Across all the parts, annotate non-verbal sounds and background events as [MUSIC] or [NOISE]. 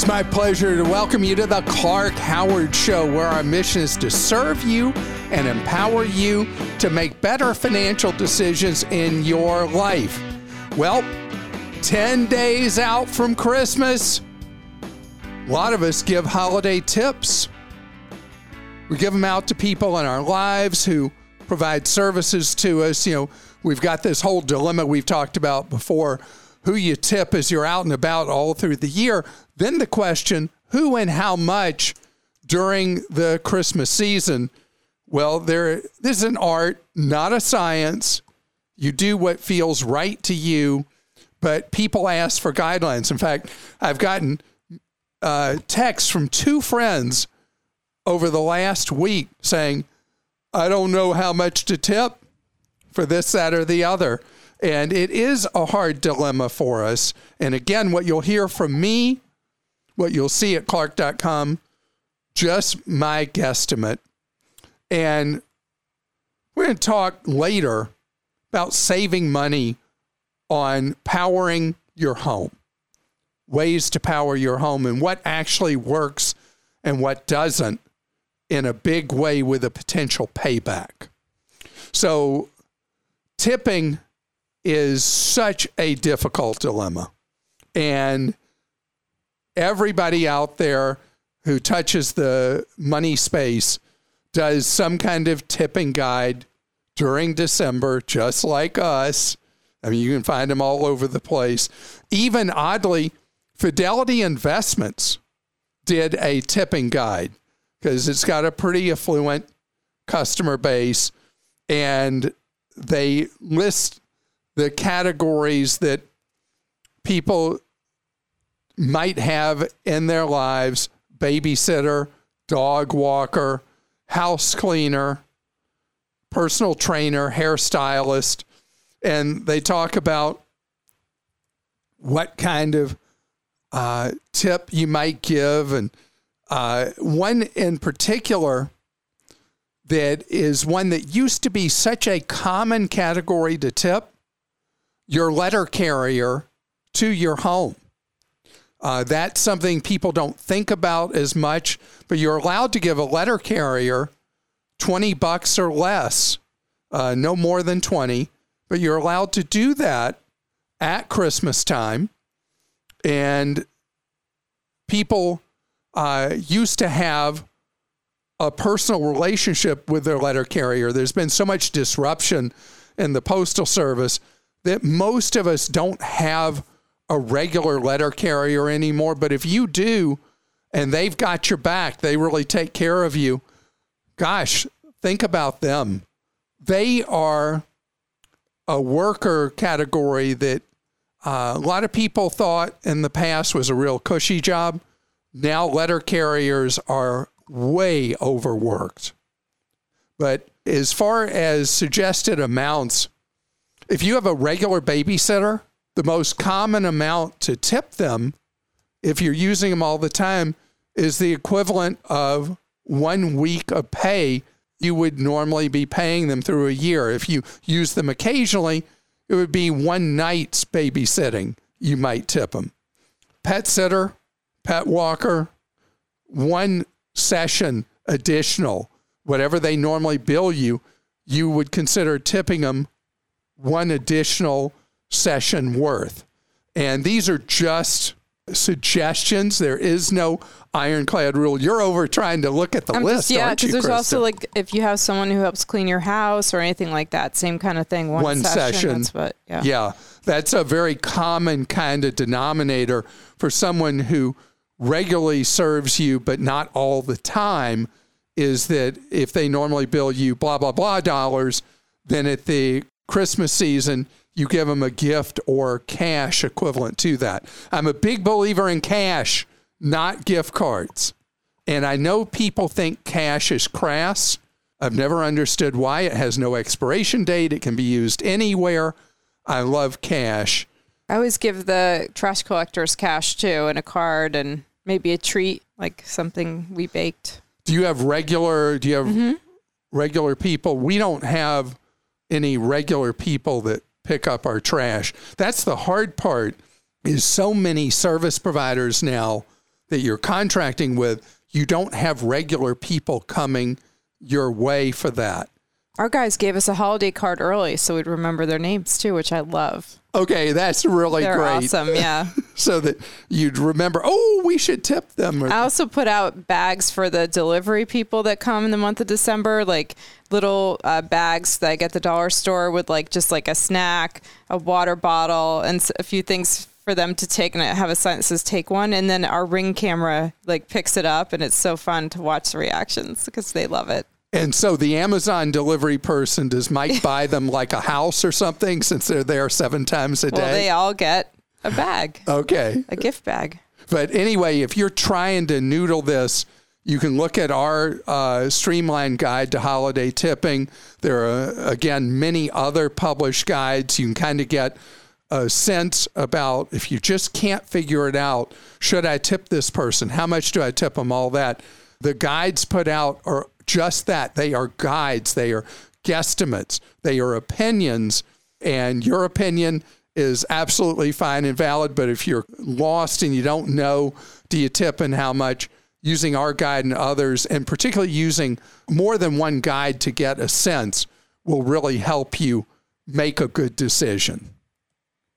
It's my pleasure to welcome you to the Clark Howard Show, where our mission is to serve you and empower you to make better financial decisions in your life. Well, 10 days out from Christmas, a lot of us give holiday tips. We give them out to people in our lives who provide services to us. You know, we've got this whole dilemma we've talked about before who you tip as you're out and about all through the year. Then the question, who and how much during the Christmas season? Well, there this is an art, not a science. You do what feels right to you, but people ask for guidelines. In fact, I've gotten uh, texts from two friends over the last week saying, I don't know how much to tip for this, that, or the other. And it is a hard dilemma for us. And again, what you'll hear from me, what you'll see at clark.com, just my guesstimate. And we're going to talk later about saving money on powering your home, ways to power your home, and what actually works and what doesn't in a big way with a potential payback. So, tipping is such a difficult dilemma. And everybody out there who touches the money space does some kind of tipping guide during December, just like us. I mean, you can find them all over the place. Even oddly, Fidelity Investments did a tipping guide because it's got a pretty affluent customer base and they list the categories that people might have in their lives babysitter, dog walker, house cleaner, personal trainer, hairstylist. And they talk about what kind of uh, tip you might give. And uh, one in particular that is one that used to be such a common category to tip your letter carrier to your home. Uh, that's something people don't think about as much, but you're allowed to give a letter carrier 20 bucks or less, uh, no more than 20, but you're allowed to do that at Christmas time. And people uh, used to have a personal relationship with their letter carrier. There's been so much disruption in the postal service that most of us don't have a regular letter carrier anymore. But if you do, and they've got your back, they really take care of you. Gosh, think about them. They are a worker category that uh, a lot of people thought in the past was a real cushy job. Now, letter carriers are way overworked. But as far as suggested amounts, if you have a regular babysitter, the most common amount to tip them, if you're using them all the time, is the equivalent of one week of pay you would normally be paying them through a year. If you use them occasionally, it would be one night's babysitting you might tip them. Pet sitter, pet walker, one session additional, whatever they normally bill you, you would consider tipping them one additional session worth. And these are just suggestions. There is no ironclad rule. You're over trying to look at the I'm list, just, yeah, because there's also like if you have someone who helps clean your house or anything like that, same kind of thing. One, One session. session. That's what, yeah. yeah, that's a very common kind of denominator for someone who regularly serves you, but not all the time. Is that if they normally bill you blah blah blah dollars, then at the Christmas season you give them a gift or cash equivalent to that. I'm a big believer in cash, not gift cards. And I know people think cash is crass. I've never understood why. It has no expiration date, it can be used anywhere. I love cash. I always give the trash collectors cash too and a card and maybe a treat, like something we baked. Do you have regular do you have mm-hmm. regular people? We don't have any regular people that pick up our trash. That's the hard part is so many service providers now that you're contracting with, you don't have regular people coming your way for that. Our guys gave us a holiday card early so we'd remember their names too, which I love. Okay, that's really They're great. awesome, [LAUGHS] yeah. So that you'd remember, oh, we should tip them. I also put out bags for the delivery people that come in the month of December, like little uh, bags that I get at the dollar store with like just like a snack, a water bottle, and a few things for them to take. And I have a sign that says "Take one," and then our ring camera like picks it up, and it's so fun to watch the reactions because they love it. And so the Amazon delivery person, does Mike [LAUGHS] buy them like a house or something since they're there seven times a Well, day? they all get a bag, okay. a gift bag. But anyway, if you're trying to noodle this, you can look at our uh, streamlined guide to holiday tipping. There are, again, many other published guides. You can kind of get a sense about if you just can't figure it out should I tip this person? How much do I tip them? All that. The guides put out are just that. They are guides, they are guesstimates, they are opinions, and your opinion is absolutely fine and valid. But if you're lost and you don't know, do you tip and how much? Using our guide and others, and particularly using more than one guide to get a sense, will really help you make a good decision.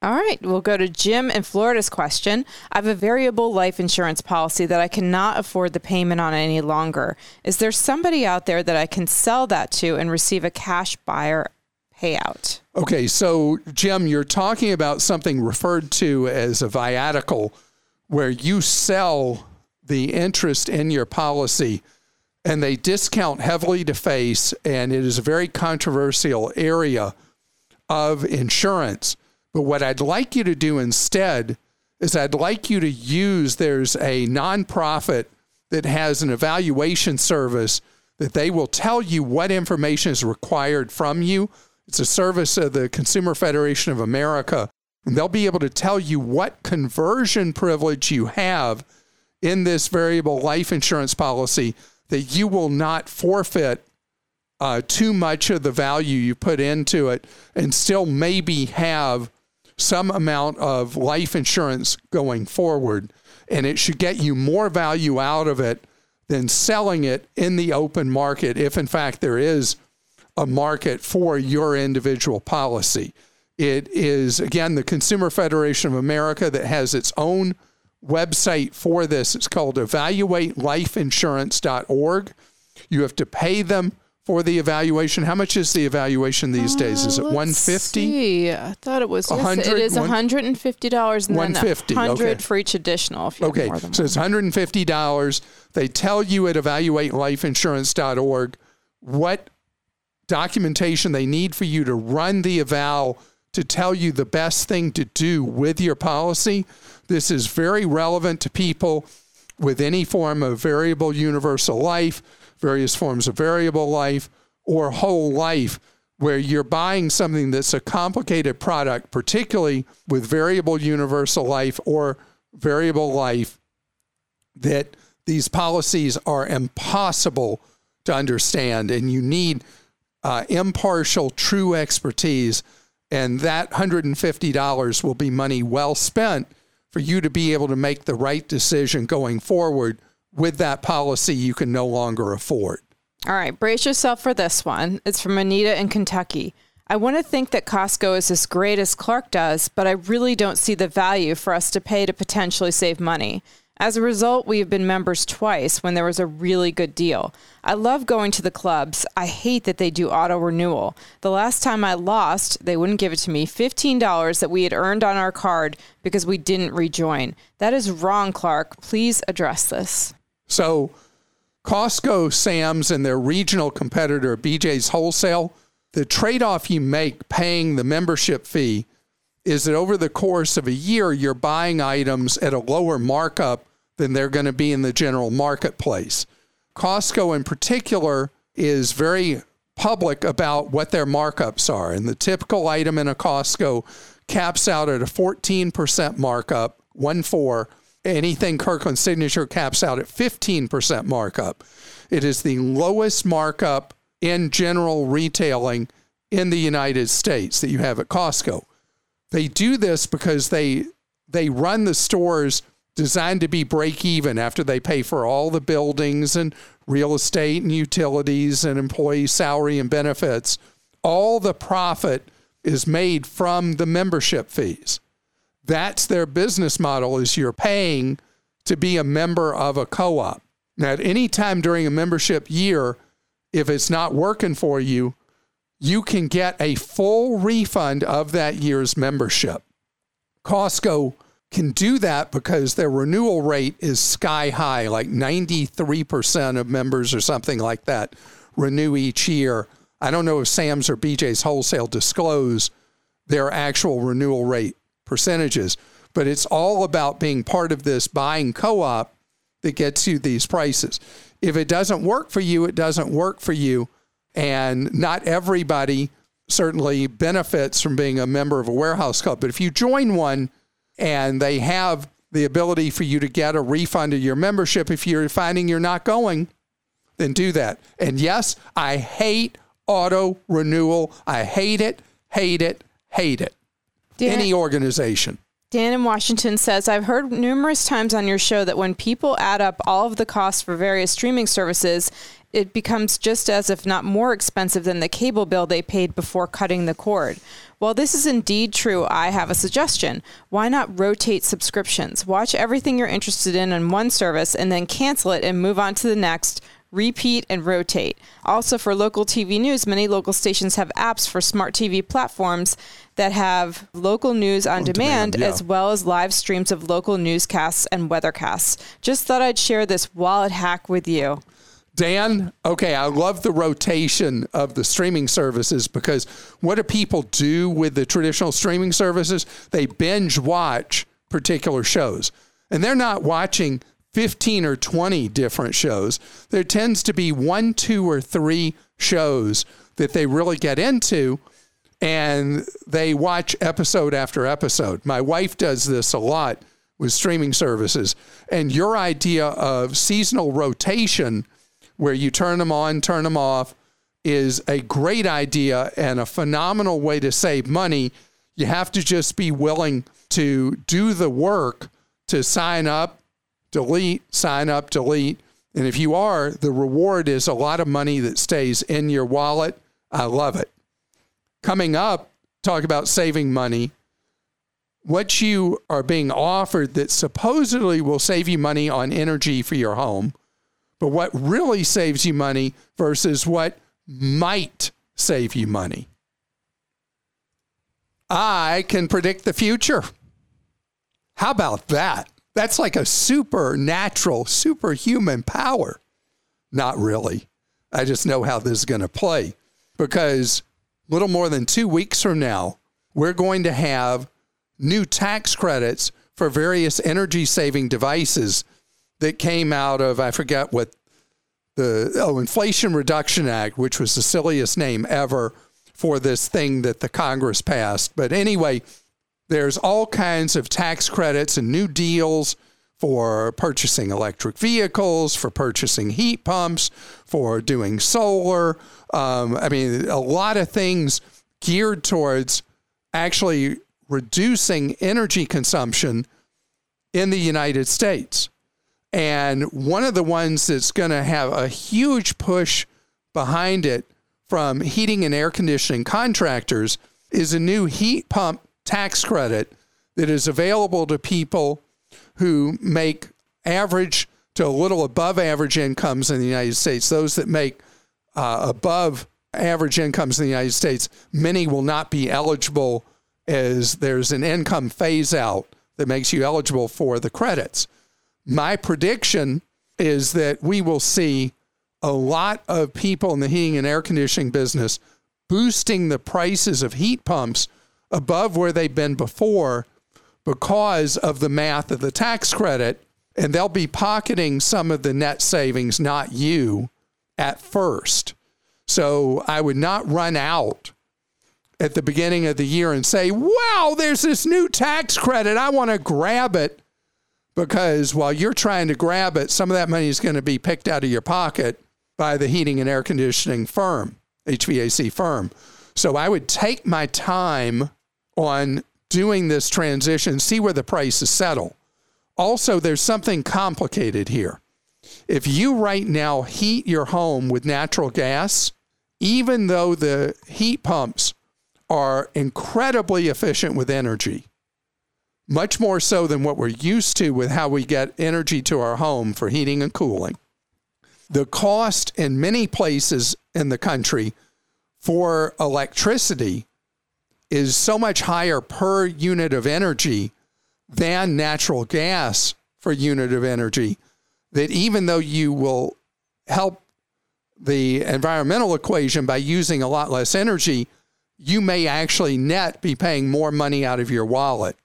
All right, we'll go to Jim in Florida's question. I have a variable life insurance policy that I cannot afford the payment on any longer. Is there somebody out there that I can sell that to and receive a cash buyer payout? Okay, so Jim, you're talking about something referred to as a viatical, where you sell the interest in your policy and they discount heavily to face, and it is a very controversial area of insurance. But what I'd like you to do instead is I'd like you to use there's a nonprofit that has an evaluation service that they will tell you what information is required from you. It's a service of the Consumer Federation of America. And they'll be able to tell you what conversion privilege you have in this variable life insurance policy that you will not forfeit uh, too much of the value you put into it and still maybe have some amount of life insurance going forward. And it should get you more value out of it than selling it in the open market, if in fact there is a market for your individual policy. It is, again, the Consumer Federation of America that has its own website for this. It's called evaluatelifeinsurance.org. You have to pay them for the evaluation. How much is the evaluation these days? Is it Uh, 150? See, I thought it was. A Yes, it is one- hundred and fifty dollars, and then $150, hundred okay. for each additional. If you Okay, have more than so it's $150. They tell you at evaluatelifeinsurance.org what documentation they need for you to run the eval to tell you the best thing to do with your policy. This is very relevant to people with any form of variable universal life, various forms of variable life, or whole life, where you're buying something that's a complicated product, particularly with variable universal life or variable life, that these policies are impossible to understand, and you need uh, impartial, true expertise. And that $150 will be money well spent for you to be able to make the right decision going forward with that policy you can no longer afford. All right, brace yourself for this one. It's from Anita in Kentucky. I want to think that Costco is as great as Clark does, but I really don't see the value for us to pay to potentially save money. As a result, we have been members twice when there was a really good deal. I love going to the clubs. I hate that they do auto renewal. The last time I lost, they wouldn't give it to me $15 that we had earned on our card because we didn't rejoin. That is wrong, Clark. Please address this. So, Costco, Sam's, and their regional competitor, BJ's Wholesale, the trade off you make paying the membership fee is that over the course of a year, you're buying items at a lower markup than they're going to be in the general marketplace. Costco, in particular, is very public about what their markups are. And the typical item in a Costco caps out at a 14% markup, 1 4. Anything Kirkland Signature caps out at 15% markup. It is the lowest markup in general retailing in the United States that you have at Costco. They do this because they they run the stores designed to be break even after they pay for all the buildings and real estate and utilities and employee salary and benefits. All the profit is made from the membership fees. That's their business model is you're paying to be a member of a co-op. Now at any time during a membership year, if it's not working for you, you can get a full refund of that year's membership. Costco can do that because their renewal rate is sky high, like 93% of members or something like that renew each year. I don't know if Sam's or BJ's Wholesale disclose their actual renewal rate percentages, but it's all about being part of this buying co op that gets you these prices. If it doesn't work for you, it doesn't work for you. And not everybody certainly benefits from being a member of a warehouse club. But if you join one, and they have the ability for you to get a refund of your membership if you're finding you're not going, then do that. And yes, I hate auto renewal. I hate it, hate it, hate it. Any organization. Dan in Washington says, I've heard numerous times on your show that when people add up all of the costs for various streaming services, it becomes just as if not more expensive than the cable bill they paid before cutting the cord. While this is indeed true, I have a suggestion. Why not rotate subscriptions? Watch everything you're interested in on one service and then cancel it and move on to the next. Repeat and rotate. Also, for local TV news, many local stations have apps for smart TV platforms that have local news on, on demand, demand yeah. as well as live streams of local newscasts and weathercasts. Just thought I'd share this wallet hack with you. Dan, okay, I love the rotation of the streaming services because what do people do with the traditional streaming services? They binge watch particular shows. And they're not watching 15 or 20 different shows. There tends to be one, two, or three shows that they really get into and they watch episode after episode. My wife does this a lot with streaming services. And your idea of seasonal rotation where you turn them on, turn them off, is a great idea and a phenomenal way to save money. You have to just be willing to do the work to sign up, delete, sign up, delete. And if you are, the reward is a lot of money that stays in your wallet. I love it. Coming up, talk about saving money. What you are being offered that supposedly will save you money on energy for your home but what really saves you money versus what might save you money. I can predict the future. How about that? That's like a supernatural, superhuman power. Not really. I just know how this is going to play because little more than two weeks from now, we're going to have new tax credits for various energy saving devices that came out of, I forget what the oh, Inflation Reduction Act, which was the silliest name ever for this thing that the Congress passed. But anyway, there's all kinds of tax credits and new deals for purchasing electric vehicles, for purchasing heat pumps, for doing solar. Um, I mean, a lot of things geared towards actually reducing energy consumption in the United States. And one of the ones that's going to have a huge push behind it from heating and air conditioning contractors is a new heat pump tax credit that is available to people who make average to a little above average incomes in the United States. Those that make uh, above average incomes in the United States, many will not be eligible as there's an income phase out that makes you eligible for the credits my prediction is that we will see a lot of people in the heating and air conditioning business boosting the prices of heat pumps above where they've been before because of the math of the tax credit. And they'll be pocketing some of the net savings, not you, at first. So I would not run out at the beginning of the year and say, wow, there's this new tax credit. I want to grab it. Because while you're trying to grab it, some of that money is going to be picked out of your pocket by the heating and air conditioning firm, HVAC firm. So I would take my time on doing this transition, see where the prices settle. Also, there's something complicated here. If you right now heat your home with natural gas, even though the heat pumps are incredibly efficient with energy, much more so than what we're used to with how we get energy to our home for heating and cooling. The cost in many places in the country for electricity is so much higher per unit of energy than natural gas for unit of energy that even though you will help the environmental equation by using a lot less energy, you may actually net be paying more money out of your wallet.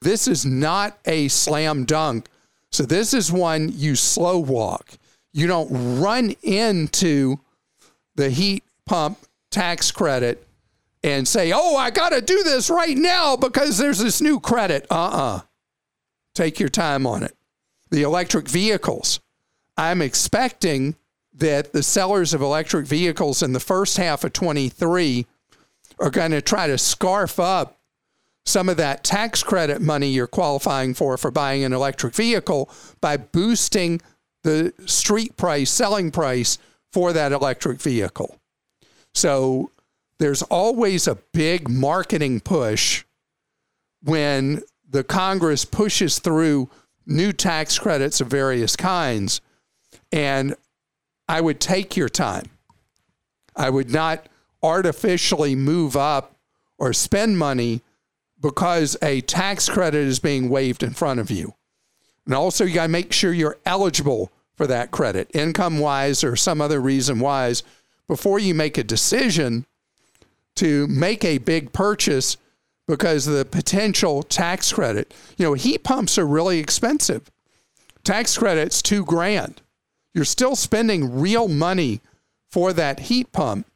This is not a slam dunk. So, this is one you slow walk. You don't run into the heat pump tax credit and say, oh, I got to do this right now because there's this new credit. Uh uh Take your time on it. The electric vehicles. I'm expecting that the sellers of electric vehicles in the first half of 23 are going to try to scarf up some of that tax credit money you're qualifying for for buying an electric vehicle by boosting the street price, selling price for that electric vehicle. So there's always a big marketing push when the Congress pushes through new tax credits of various kinds. And I would take your time. I would not artificially move up or spend money because a tax credit is being waived in front of you. And also, you got to make sure you're eligible for that credit, income wise or some other reason wise, before you make a decision to make a big purchase because the potential tax credit. You know, heat pumps are really expensive. Tax credit's two grand. You're still spending real money for that heat pump.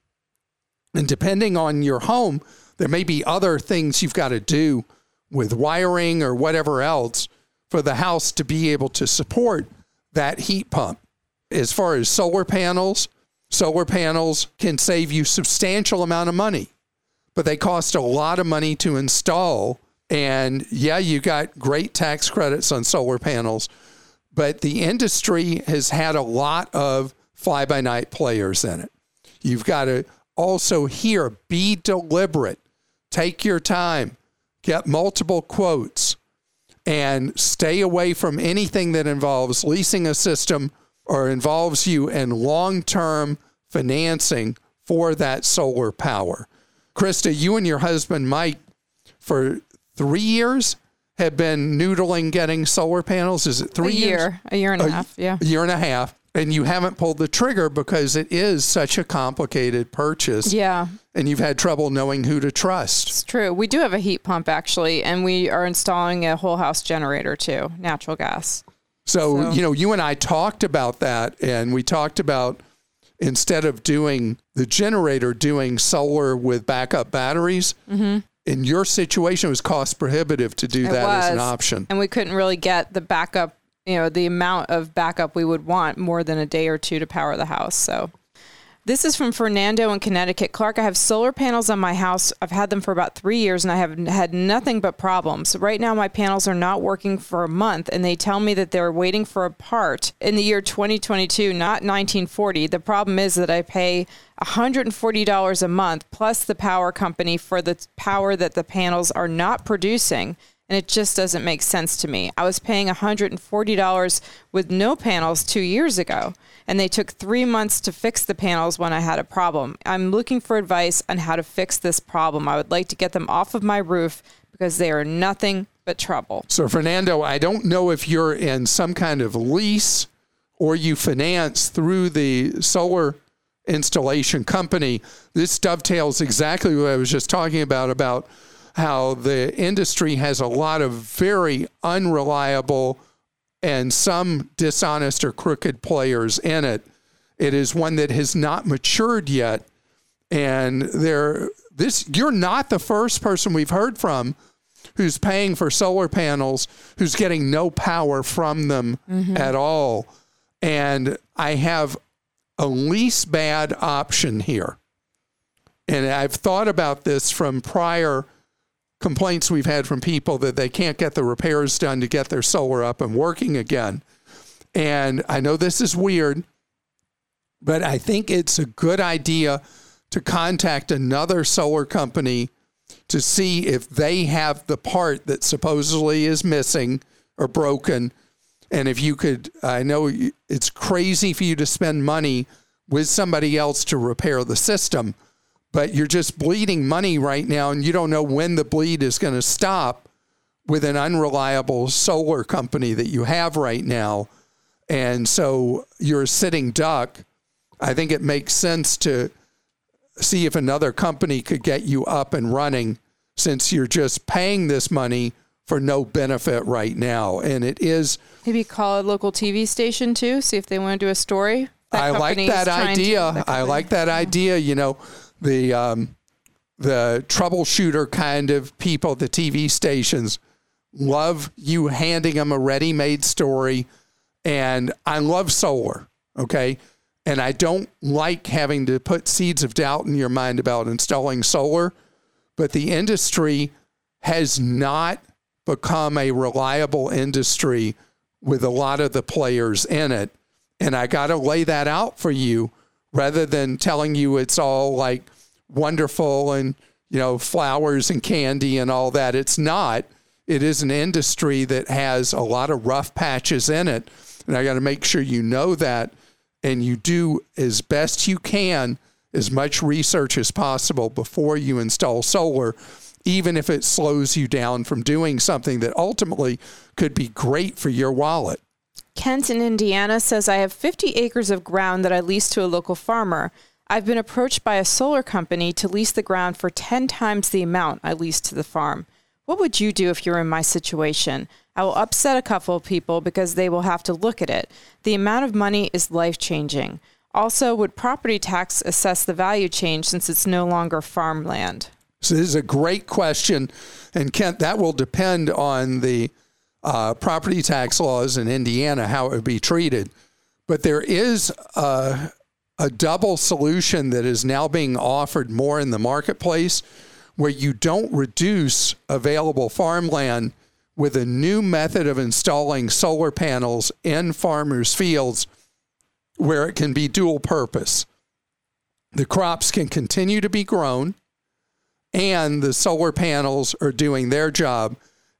And depending on your home, there may be other things you've got to do with wiring or whatever else for the house to be able to support that heat pump. As far as solar panels, solar panels can save you substantial amount of money, but they cost a lot of money to install. And yeah, you got great tax credits on solar panels, but the industry has had a lot of fly by night players in it. You've got to also here be deliberate Take your time, get multiple quotes, and stay away from anything that involves leasing a system or involves you in long term financing for that solar power. Krista, you and your husband, Mike, for three years have been noodling getting solar panels. Is it three a year, years? A year and a, a half, yeah. A year and a half and you haven't pulled the trigger because it is such a complicated purchase. Yeah. And you've had trouble knowing who to trust. It's true. We do have a heat pump actually, and we are installing a whole house generator too, natural gas. So, so. you know, you and I talked about that, and we talked about instead of doing the generator, doing solar with backup batteries. Mm-hmm. In your situation, it was cost prohibitive to do it that was. as an option. And we couldn't really get the backup you know the amount of backup we would want more than a day or two to power the house. So this is from Fernando in Connecticut. Clark, I have solar panels on my house. I've had them for about three years and I have had nothing but problems. Right now, my panels are not working for a month and they tell me that they're waiting for a part in the year 2022, not 1940. The problem is that I pay $140 a month plus the power company for the power that the panels are not producing and it just doesn't make sense to me. I was paying $140 with no panels two years ago, and they took three months to fix the panels when I had a problem. I'm looking for advice on how to fix this problem. I would like to get them off of my roof because they are nothing but trouble. So, Fernando, I don't know if you're in some kind of lease or you finance through the solar installation company. This dovetails exactly what I was just talking about about how the industry has a lot of very unreliable and some dishonest or crooked players in it. It is one that has not matured yet. And there this you're not the first person we've heard from who's paying for solar panels who's getting no power from them mm-hmm. at all. And I have a least bad option here. And I've thought about this from prior complaints we've had from people that they can't get the repairs done to get their solar up and working again. And I know this is weird, but I think it's a good idea to contact another solar company to see if they have the part that supposedly is missing or broken. And if you could, I know it's crazy for you to spend money with somebody else to repair the system but you're just bleeding money right now and you don't know when the bleed is going to stop with an unreliable solar company that you have right now. And so you're a sitting duck. I think it makes sense to see if another company could get you up and running since you're just paying this money for no benefit right now. And it is maybe call a local TV station too, see if they want to do a story. I like that idea. I like that idea. You know, the um, the troubleshooter kind of people, the TV stations, love you handing them a ready-made story, and I love solar. Okay. And I don't like having to put seeds of doubt in your mind about installing solar, but the industry has not become a reliable industry with a lot of the players in it. And I got to lay that out for you rather than telling you it's all like wonderful and you know flowers and candy and all that. It's not. It is an industry that has a lot of rough patches in it, and I got to make sure you know that and you do as best you can as much research as possible before you install solar even if it slows you down from doing something that ultimately could be great for your wallet. Kent in Indiana says I have 50 acres of ground that I lease to a local farmer. I've been approached by a solar company to lease the ground for 10 times the amount I lease to the farm. What would you do if you're in my situation? I will upset a couple of people because they will have to look at it. The amount of money is life changing. Also, would property tax assess the value change since it's no longer farmland? So, this is a great question. And Kent, that will depend on the uh, property tax laws in Indiana, how it would be treated. But there is a, a double solution that is now being offered more in the marketplace where you don't reduce available farmland with a new method of installing solar panels in farmers' fields where it can be dual purpose. The crops can continue to be grown and the solar panels are doing their job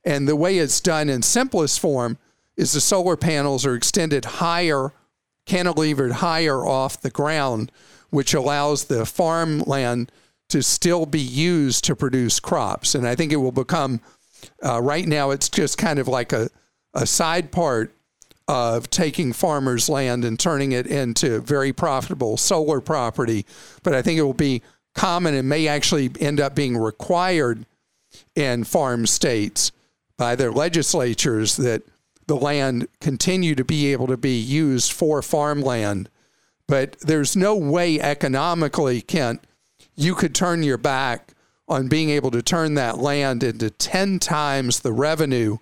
and the way it's done in simplest form is the solar panels are extended higher, cantilevered higher off the ground, which allows the farmland to still be used to produce crops. And I think it will become, uh, right now, it's just kind of like a, a side part of taking farmers' land and turning it into very profitable solar property. But I think it will be common and may actually end up being required in farm states by their legislatures that the land continue to be able to be used for farmland. But there's no way economically, Kent, you could turn your back on being able to turn that land into 10 times the revenue,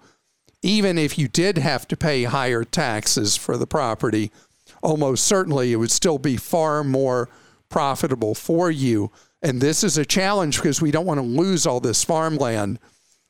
even if you did have to pay higher taxes for the property. Almost certainly, it would still be far more profitable for you. And this is a challenge because we don't want to lose all this farmland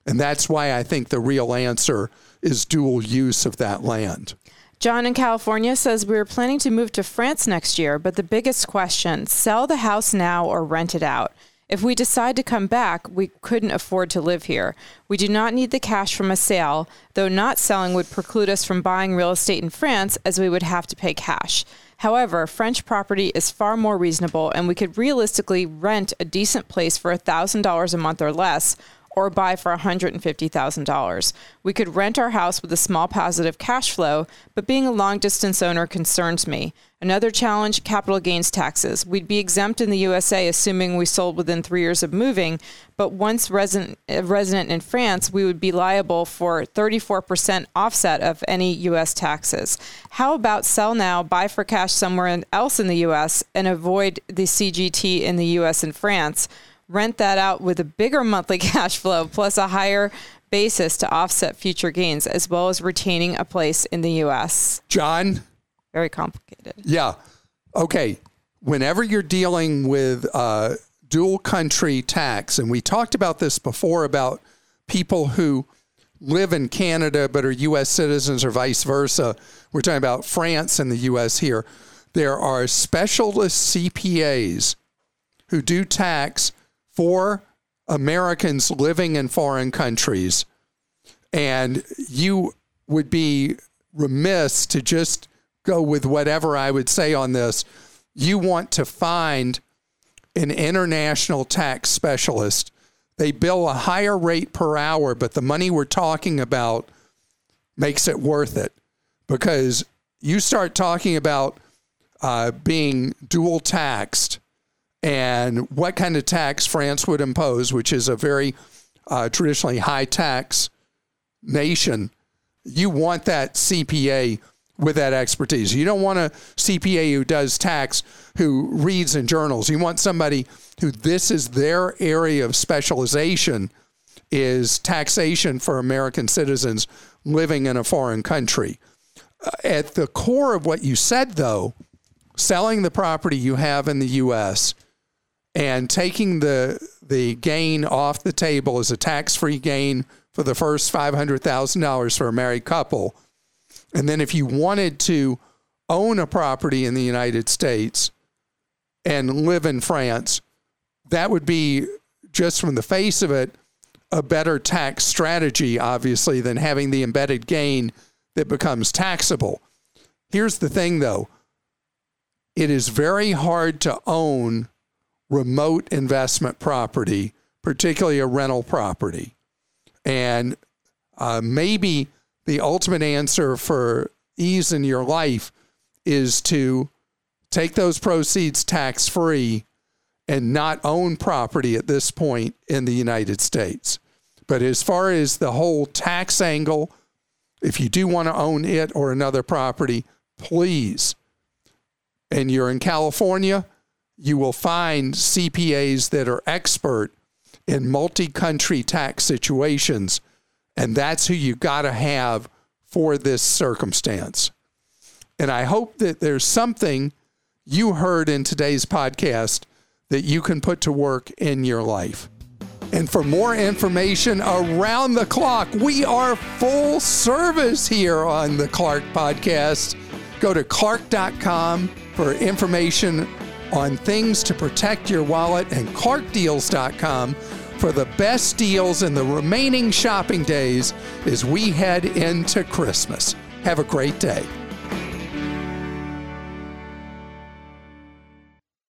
and that's why I think the real answer is dual use of that land. John in California says we are planning to move to France next year, but the biggest question sell the house now or rent it out. If we decide to come back, we couldn't afford to live here. We do not need the cash from a sale, though not selling would preclude us from buying real estate in France as we would have to pay cash. However, French property is far more reasonable, and we could realistically rent a decent place for $1,000 a month or less, or buy for $150,000. We could rent our house with a small positive cash flow, but being a long distance owner concerns me. Another challenge capital gains taxes. We'd be exempt in the USA assuming we sold within three years of moving, but once resident, uh, resident in France, we would be liable for 34% offset of any US taxes. How about sell now, buy for cash somewhere else in the US, and avoid the CGT in the US and France? Rent that out with a bigger monthly [LAUGHS] cash flow plus a higher basis to offset future gains, as well as retaining a place in the U.S. John? Very complicated. Yeah. Okay. Whenever you're dealing with uh, dual country tax, and we talked about this before about people who live in Canada but are U.S. citizens or vice versa. We're talking about France and the U.S. here. There are specialist CPAs who do tax for Americans living in foreign countries. And you would be remiss to just go with whatever I would say on this. You want to find an international tax specialist. They bill a higher rate per hour, but the money we're talking about makes it worth it because you start talking about uh, being dual taxed and what kind of tax France would impose, which is a very uh, traditionally high tax nation, you want that CPA with that expertise. You don't want a CPA who does tax who reads in journals. You want somebody who this is their area of specialization is taxation for American citizens living in a foreign country. Uh, at the core of what you said though, selling the property you have in the US and taking the the gain off the table as a tax-free gain for the first $500,000 for a married couple. And then if you wanted to own a property in the United States and live in France, that would be just from the face of it a better tax strategy obviously than having the embedded gain that becomes taxable. Here's the thing though. It is very hard to own remote investment property, particularly a rental property. And uh, maybe the ultimate answer for ease in your life is to take those proceeds tax free and not own property at this point in the United States. But as far as the whole tax angle, if you do want to own it or another property, please. And you're in California, you will find CPAs that are expert in multi country tax situations. And that's who you got to have for this circumstance. And I hope that there's something you heard in today's podcast that you can put to work in your life. And for more information around the clock, we are full service here on the Clark Podcast. Go to clark.com for information on things to protect your wallet and clarkdeals.com for the best deals in the remaining shopping days as we head into Christmas. Have a great day.